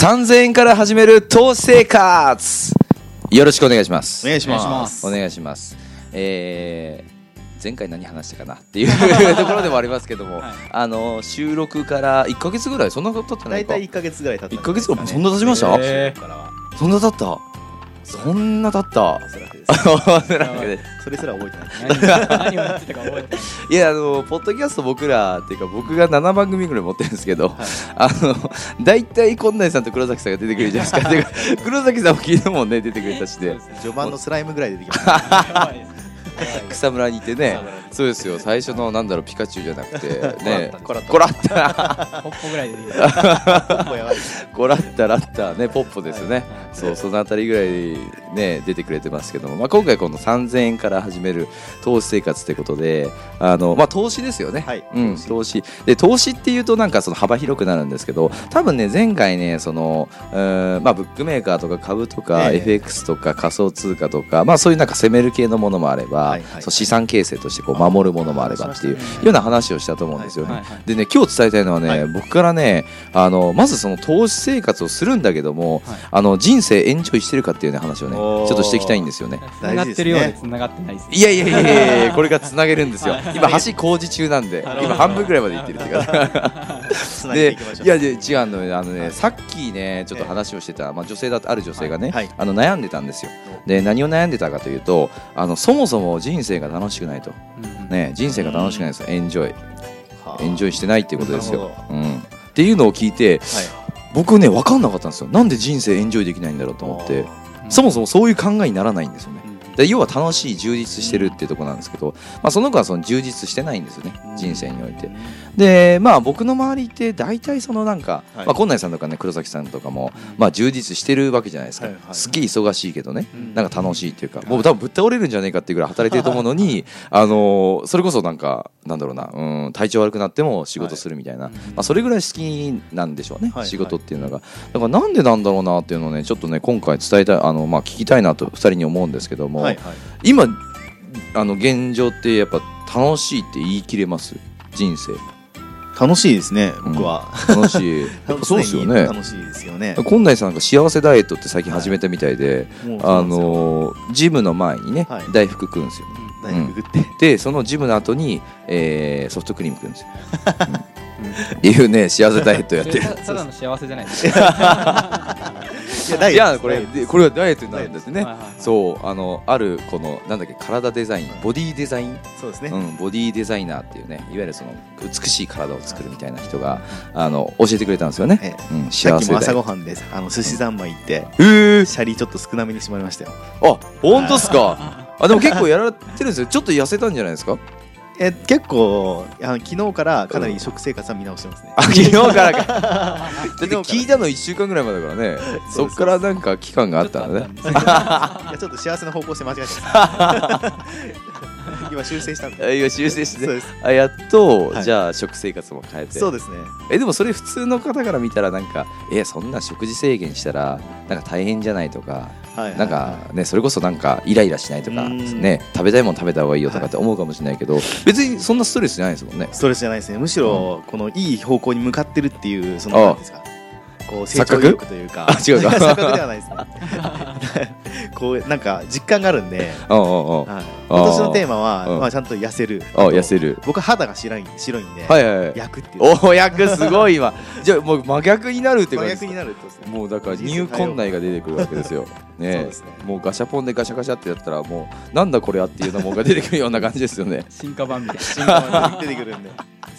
3000円から始める投資生活よろしくお願いします。お願いします。すお願いします。えー前回何話したかなっていう ところでもありますけども、はい。あの収録から1か月ぐらい？そんなこと経ってないか大体1か月ぐらい経った1か月ぐらいそんな経ちました、えからは。そんな経った？そんな経った？おそらくですそれすら覚えてない。何何を言ってたか覚えてないいやあのポッドキャスト僕らっていうか僕が7番組ぐらい持ってるんですけど、あの大体近内さんと黒崎さんが出てくるじゃないですか。黒崎さんも昨日もね出てくれたしでね。序盤のスライムぐらい出てきました 草むらにいてねそうですよ。最初のなんだろうピカチュウじゃなくて ね。コラッタ。コラッタ。ポッポぐらいでいいコラッタラッタねポッポですよね、はい。そうそのあたりぐらいね出てくれてますけども、まあ、今回この3000円から始める投資生活ってことであの、まあ、投資ですよね、はい。うん、投資。で投資っていうとなんかその幅広くなるんですけど多分ね前回ねそのうーんまあブックメーカーとか株とかええ。FX とか仮想通貨とか、まあ、そういうなんか攻める系のものもあれば、はいはい。そう資産形成としてこう守るものもあればっていうような話をしたと思うんですよね。でね今日伝えたいのはね、はい。僕からねあのまずその投資生活をするんだけども、はい。あの人生エンジョイしてるかっていうね話をねちょっとしていきたいんですよね。繋がってるようで繋がってないですいやいやいやいやこれからつなげるんですよ。はい。今橋工事中なんで今半分ぐらいまで行ってるっていうか。ででいやで違うのよ。あのね、はいさっきねちょっと話をしてた、まあ、女性だある女性がね、はい。あの悩んでたんですよ。で何を悩んでたかというとあのそもそも人生が楽しくないと、うんね、人生が楽しくないですよ。エンジョイはあ。エンジョイしてないっていうことですなよる、うん、っていうのを聞いてはい。僕ね分かんなかったんですよ。なんで人生エンジョイできないんだろうと思って。そもそもそういう考えにならないんですよねで要は楽しい充実してるっていうところなんですけど、まあ、その子はその充実してないんですよね人生において。でまあ僕の周りって大体そのなんか、はい。まあ、近内さんとかね黒崎さんとかも、まあ、充実してるわけじゃないですか、はいはいすっげえ忙しいけどね、うん。なんか楽しいっていうかもう多分ぶっ倒れるんじゃねえかっていうぐらい働いてると思うのに あのーそれこそなんかなんだろうなうん体調悪くなっても仕事するみたいな、はい。まあ、それぐらい好きなんでしょうね、はい仕事っていうのが。だからなんでなんだろうなっていうのをねちょっとね今回伝えたいあの、まあ、聞きたいなと2人に思うんですけども、はいはい。今あの現状ってやっぱ楽しいって言い切れます？人生。楽しいですね僕は。楽しい。やっぱそうですよね。楽しいですよね。近内さんなんか幸せダイエットって最近始めたみたいで、もうあのージムの前にね、はい。大福食うんですよ。大学グって。でそのジムの後に、えーソフトクリーム食うんですよ、うん。っていうね幸せダイエットやってる。ただの幸せじゃないです。か いやこれこれはダイエットになるんですね。そうあのあるこのなんだっけ体デザインボディデザイン？そうですね。うん、ボディデザイナーっていうねいわゆるその美しい体を作るみたいな人があの教えてくれたんですよね、えうん、さっきも朝幸せだよごはんであの寿司三昧行ってえ。ー、シャリちょっと少なめにしてもらいましたよ。あ本当っすか？あでも結構やられてるんですよ。ちょっと痩せたんじゃないですか？え結構あの昨日からかなり食生活は見直してますね。あ昨日からか。だって聞いたの1週間ぐらい前だからね。そっからなんか期間があったんだね。いやちょっと幸せな方向性間違えてます今修正したんあで今修正してそうです。あやっと、はい。じゃあ食生活も変えて。そうですね。えでもそれ普通の方から見たらなんかえそんな食事制限したらなんか大変じゃないとかはいなんかねそれこそなんかイライラしないとかうん。ね食べたいもの食べた方がいいよとかって思うかもしれないけど別にそんなストレスじゃないですもんね。ストレスじゃないですね。むしろこのいい方向に向かってるっていうそのあ。なんていうんですかこう成長というか。あ違うか。錯覚ではないですね。こうなんか実感があるんで、今年のテーマは、うん。まあ、ちゃんと痩せる。あ痩せる。僕は肌が白い白いんで、はいはいはい。焼くっていう。おお役すごい今。じゃあもう真逆になるって感じです逆になるってことですね。もうだからニューコン内が出てくるわけですよ。ねそうですね。もうガシャポンでガシャガシャってやったらもうなんだこれはっていうようなもんが出てくるような感じですよね。進化版みたいな。進化が出てくるんで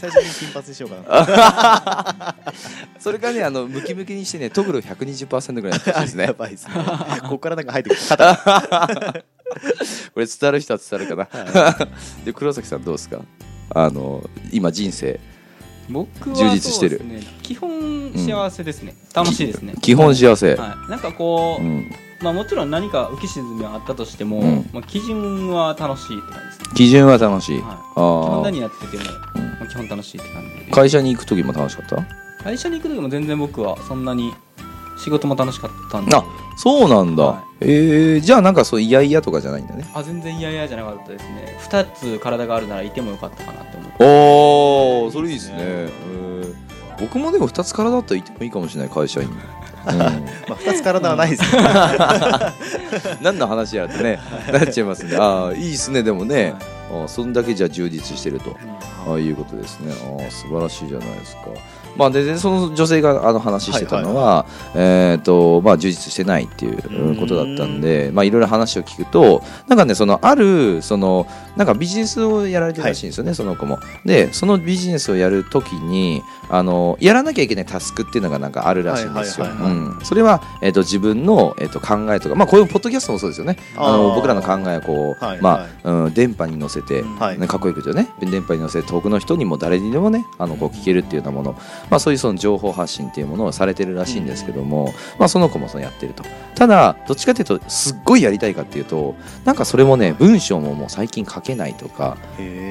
最初に金髪にしようかな。それからねあのムキムキにしてねトグロ120%ぐらいになってほしいですね。やばいですね。ここからなんか入ってくる。これ伝わる人は伝わるかな、で黒崎さんどうですか？あの今人生僕は充実してる。基本幸せですね、楽しいですね。基本幸せ、はい、なんかこう、うん、まあもちろん何か浮き沈みはあったとしても、うん。まあ基準は楽しいって感じですね。基準は楽しい、はい。基あ本あ何やってても、うん。まあ、基本楽しいって感じで。会社に行く時も楽しかった？会社に行く時も全然僕はそんなに仕事も楽しかったんで。あそうなんだ、はえー、じゃあなんかそういやいやとかじゃないんだね。あ全然嫌々じゃなかったですね。2つ体があるならいてもよかったかなって思って。おおそれいいですね。いいですねえー僕もでも2つ体だったらいてもいいかもしれない会社に。うん。まあ2つ体はないです。よ 何の話やってねなっちゃいますねああいいですねでもね、ああそんだけじゃ充実してると。ああいうことですね。ああ素晴らしいじゃないですか。まあででその女性があの話してたのは、えっ、とまあ充実してないっていうことだったんでまあいろいろ話を聞くとなんかねそのあるそのなんかビジネスをやられてるらしいんですよね、その子も。でそのビジネスをやるときにあのやらなきゃいけないタスクっていうのがなんかあるらしいんですよ。それは、えー、と自分の、えー、と考えとかまあこういうポッドキャストもそうですよね。あの僕らの考えをこう、はいまあ、うん、電波に乗せて、はい。ね、かっこよく言うとね電波に乗せて遠くの人にも誰にでもねあのこう聞けるっていうようなもの、まあ、そういうその情報発信っていうものをされてるらしいんですけども、まあ、その子もそのやってると。ただどっちかというとすっごいやりたいかっていうとなんかそれもね文章ももう最近書けないとか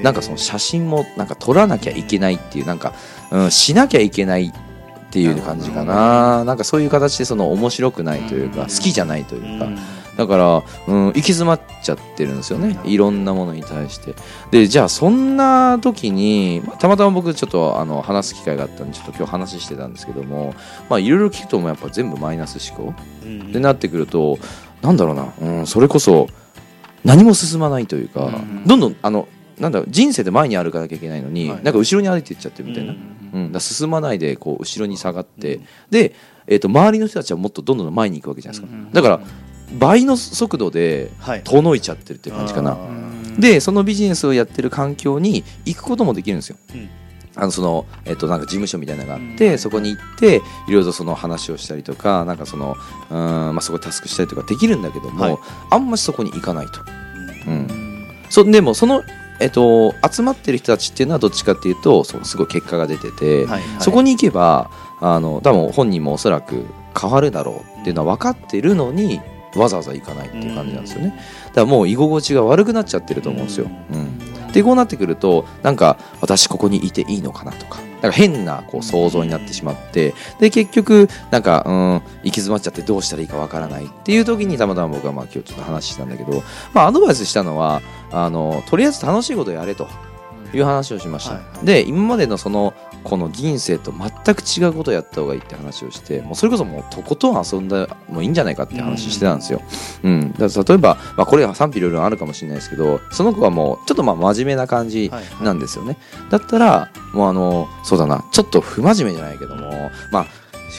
なんかその写真もなんか撮らなきゃいけないっていうなんか、うん、しなきゃいけないっていう感じかな。なんかそういう形でその面白くないというかうん。好きじゃないというかうんだから、うん、行き詰まっちゃってるんですよね。いろんなものに対して。でじゃあそんな時にまあたまたま僕ちょっとあの話す機会があったんでちょっと今日話してたんですけどもまあいろいろ聞くともうやっぱ全部マイナス思考。うんってなってくるとなんだろうな、うん、それこそ何も進まないというか、うんどんどんあのなんだろう人生で前に歩かなきゃいけないのに、はい。なんか後ろに歩いていっちゃってるみたいな、ううんだ進まないでこう後ろに下がって、で、えー、と周りの人たちはもっとどんどん前に行くわけじゃないですか、うん。だから倍の速度ではい。遠のいちゃってるっていう感じかな。あー。でそのビジネスをやってる環境に行くこともできるんですよ、うん。あのそのえっと、なんか事務所みたいなのがあって、うん。そこに行っていろいろとその話をしたりとかなんかそのうん、まあ、そこでタスクしたりとかできるんだけども、はい。あんましそこに行かないと、うん。うん、そでもその、えっと、集まってる人たちっていうのはどっちかっていうとそうすごい結果が出てて、はい。そこに行けばあの多分本人もおそらく変わるだろうっていうのは分かってるのにわざわざ行かないっていう感じなんですよね。だからもう居心地が悪くなっちゃってると思うんですよ、うん、でこうなってくるとなんか私ここにいていいのかなとか。なんか変なこう想像になってしまって。で結局なんかうん行き詰まっちゃってどうしたらいいかわからないっていう時にたまたま僕はまあ今日ちょっと話したんだけど、まあ、アドバイスしたのはあのとりあえず楽しいことをやれという話をしました、はいはい。で今までのそのこの人生と全く違うことをやった方がいいって話をしてもうそれこそもうとことん遊んだもういいんじゃないかって話してたんですよ、うん。だから例えば、まあ、これは賛否いろいろあるかもしれないですけどその子はもうちょっとまあ真面目な感じはいはい。なんですよね、だったらもうあのそうだなちょっと不真面目じゃないけどもまあ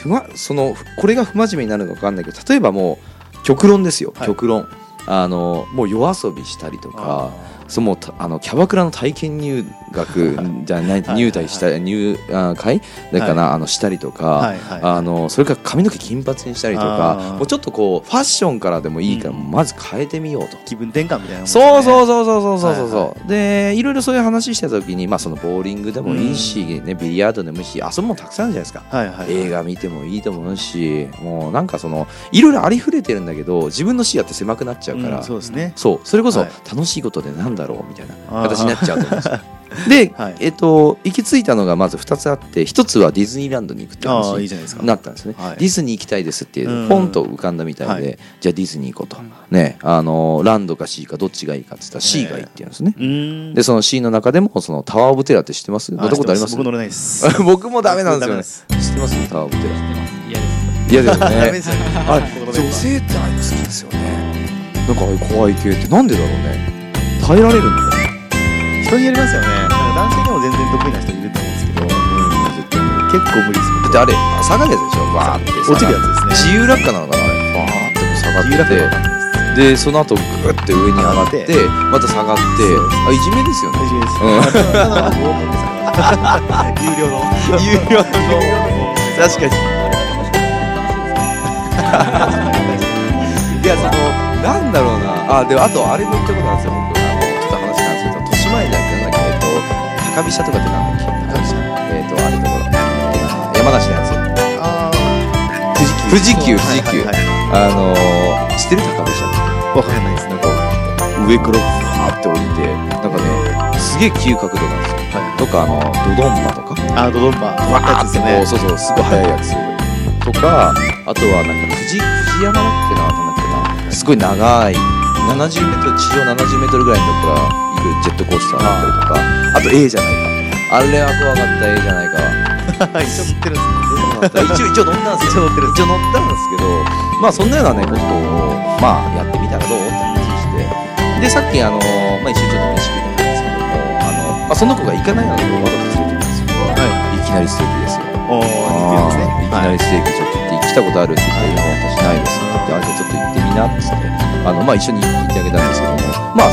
不まそのこれが不真面目になるのか分かんないけど例えばもう極論ですよ、はい。極論。あのもう夜遊びしたりとかそのあのキャバクラの体験入学じゃない入隊した入あ会？だから、はい、あのしたりとか、はいはい、あのそれから髪の毛金髪にしたりとかもうちょっとこうファッションからでもいいから、うん、まず変えてみようと。気分転換みたいな、ね、そうそうそうそうそうそうそう、はいはい、でいろいろそういう話した時にまあそのボーリングでもいいし、うん、ねビリヤードでもいいし遊ぶもたくさんあるじゃないですか、はいはい。はい、映画見てもいいと思うしもうなんかそのいろいろありふれてるんだけど自分の視野って狭くなっちゃうから、うん、そうですね。そう。それこそ楽しいことで何なんだろうみたいな形になっちゃうと思うんですよ。で、はい。えっと行き着いたのがまず2つあって1つはディズニーランドに行くってあ話になったんですね、はい。ディズニー行きたいですってポンと浮かんだみたいで、はい。じゃあディズニー行こうと、ねあのランドか C かどっちがいいかって言ったら C がいいって言うんですね、うーん。でその C の中でもそのタワー・オブ・テラーって知ってます？乗ったことあります？僕乗れないです。僕もダメなんですよね。知ってます？タワー・オブ・テラ。ー嫌です。嫌ですよね。ですよね。あれ女性ってああいうの好きですよね。なんかああいう怖い系ってなんでだろうね耐えられるんだよ人によりますよね。男性でも全然得意な人いると思うんですけど。絶対無理結構無理ですだってあれ下がるやつでしょわーって落ちるやつ。ですね。自由落下なのかなあれ。わーって下がって。でその後グッて上に上がって上また下がって。あいじめですよね。大事です。ただの拷問です有料の。有料の。確かに。いやそのなんだろうな。あでもあとあれも言ったことあるんですよ高飛車とかってなんだっけ高飛車えっとあるところ山梨のやつ。あー。富士急富士急富士急はいはいはい。あのー知ってる高飛車って？わかんないですなんか上からバーって降りてなんかねすげえ急角度なんですよ、とかあのドドンパとか。あードドンパ。止まったやつですこうね。そうそうすごい速いやつ。とかあとはなんか富士富士山だっけななんだっけな。すごい長い。70メートル地上70メートルぐらいのとこからジェットコースターだったりとかあと A じゃないか。あれは怖かった絵じゃないか 一応乗ってるんです一応一応乗ったんですよ。一応乗ってるんです一応乗ったんですけどまあそんなようなねことをまあやってみたらどう？って話して。でさっきあのまあ一緒にちょっと飯食ってたんですけどもあの、まあ、その子が行かないのでわざと連れて行ったんですよはい。きなりステーキですよ。おお似てるんですね。いきなりステーキちょっと行って来たことあるって言ったら「いや私ないです」って言って「あじゃあちょっと行ってみな」っつってあの、まあ、一緒に行ってあげたんですけどもまあ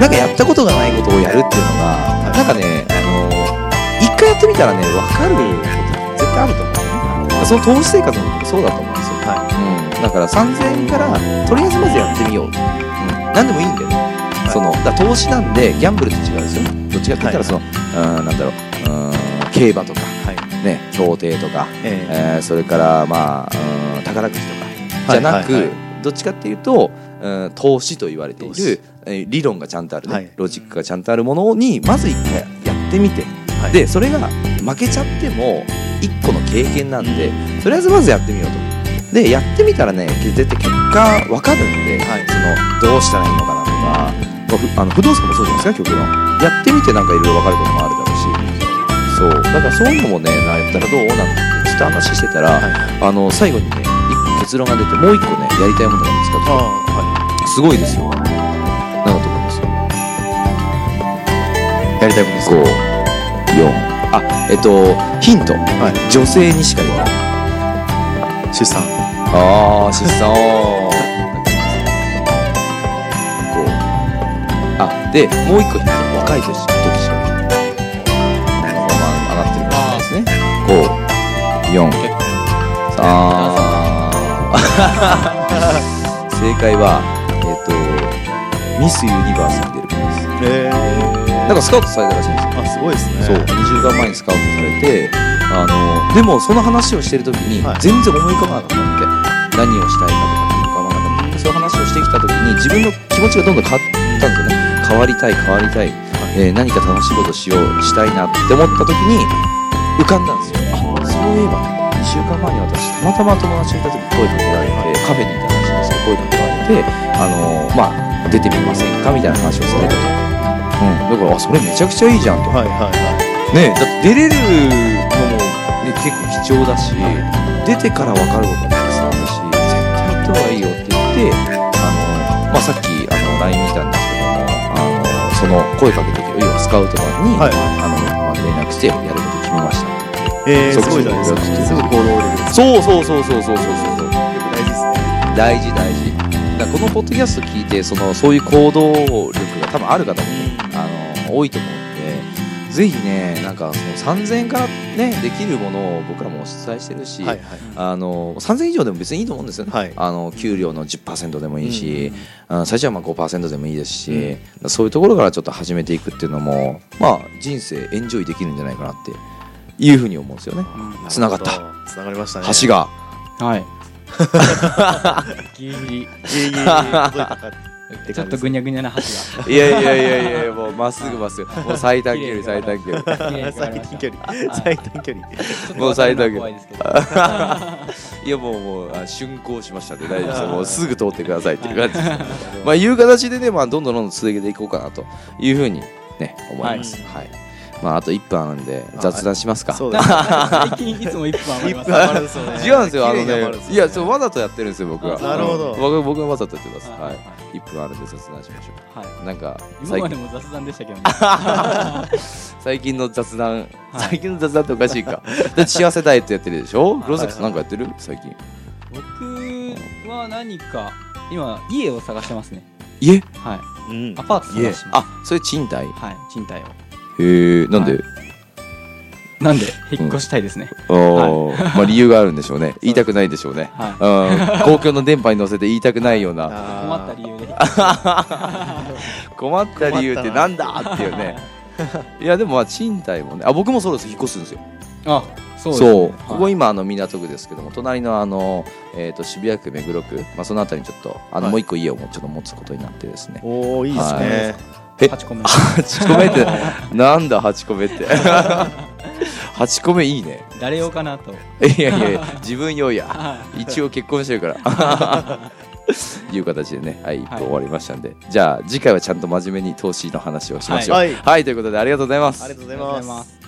なんかやったことがないことをやるっていうのがなんかねあの一回やってみたらね分かること絶対あると思うね。その投資生活もそうだと思うんですよ、はうん、だから3000円からとりあえずまずやってみよう、うん、何でもいいんだよ。ね、そのだ投資なんでギャンブルと違うんですよ。どっちかって言ったらその、うんなんだろう。うん競馬とか。はい。ね競艇とか。ええ。えーそれからまあうん宝くじとか。じゃなく、はいはいはい。どっちかっていうと、うん、投資と言われている、えー理論がちゃんとある、ね。はい。ロジックがちゃんとあるものにまず一回やってみて、はい。でそれが負けちゃっても一個の経験なんでとりあえずまずやってみようと。でやってみたらね絶対結果わかるんで、はい。そのどうしたらいいのかなとか、まあふあの不動産もそうじゃないですか極論。やってみてなんかいろいろわかることもあるだろうし。そう。だからそういうのもねなやったらどうなんてちょっと話してたら、はい。あの最後にね結論が出てもう一個ねやりたいものが見つかってああすごいですよ。なんだと思います？やりたいことです5 4あえっとヒント、は女性にしかできない。出産。ああ出産。あでもう一個若い時時しかない。まあ上がってるかもしれないですね。54結構あー正解はえっ、とミスユニバースに出ることですええなんかスカウトされたらしいんですよ。あすごいですね。そう。2週間前にスカウトされてあのでもその話をしてる時にはい。全然思い浮かばなかったって、何をしたいかとかって浮かばなかった。そういう話をしてきた時に自分の気持ちがどんどん変わったんですよね。変わりたい変わりたい、えー何か楽しいことしようしたいなって思った時に浮かんだんですよ。あそういえば2週間前に私たまたま友達といた時声かけられてカフェにいたらしいんですけど声かけられてあのまあ出てみませんかみたいな話をされたと、うん、だからあそれめちゃくちゃいいじゃんと。はいはいはい。ねだって出れるのも、ね、結構貴重だし出てから分かることもたくさんあるし絶対行った方がいいよって言ってあの、まあ、さっきあの LINE 見たんですけどもあのその声かけて要はスカウトマンに、はい。あのまあ、連絡してやること決めました。ええそうすごいじゃないですか。すぐ行動力そうそうそうそうそうそうそう。大事ですね。大事大事だこのポッドキャスト聞いてそのそういう行動力が多分ある方もあの多いと思うんでぜひねなんかその3000円からねできるものを僕らもお伝えしてるし、はいはい。あの3000円以上でも別にいいと思うんですよね、はい。あの給料の10%でもいいし、うんあの最初はまあ5%でもいいですし、そういうところからちょっと始めていくっていうのもまあ人生エンジョイできるんじゃないかなっていうふうに思うんですよね。繋がった。つながりましたね。橋が。はいギリギリいえいえいえ届いたかってちょっとぐにゃぐにゃな箸いやいやいやいやもうまっすぐまっすぐ。もう最短距離最短距離。最短距離。最短距離。もう最短距離怖いやもうもうあ竣工しましたんで大丈夫ですもうすぐ通ってくださいっていう感じです。まあいう形でね、まあ、どんどんどんどん続けていこうかなというふうにね思います。はい、まああと1分あるんで雑談しますか。そうです 最近いつも1分余り一ます。分余るんですよね。違うんですよあの綺麗に余るんねですよいやそうわざとやってるんですよ僕は。あなるほど。僕僕がわざとやってます。ははい。い1分あるんで雑談しましょはうなんかい今最近までも雑談でしたけどね。最近の雑談。最近の雑談っておかしいか。だって幸せダイエットやってるでしょ？黒崎さんなんかやってる？最近。僕は何か今家を探してますね。家？はい。うん。アパート探してます。あそれ賃貸？はい賃貸をへえなんで、はなんで引っ越したいですね。おーまあ理由があるんでしょうね。言いたくないでしょうね。はい。うん。公共の電波に乗せて言いたくないような。困った理由で。困った理由ってなんだっていうね。いやでもまあ賃貸もね。あ僕もそうです。引っ越すんですよ。あそうそう,、ですねここ今あの港区ですけども隣のあの、えー、と渋谷区目黒区、まあ、そのあたりにちょっとあのはい。もう一個家をもうちょっと持つことになってですね。おおいいですねえ？8個目。8個目ってなんだ8個目って。8 個目いいね。誰用かなと。いやいやいや 自分用や。は一応結婚してるから。いう形でね。はい一分終わりましたんで、じゃあ次回はちゃんと真面目に投資の話をしましょう。はい。はい、ということでありがとうございます。ありがとうごいざいますす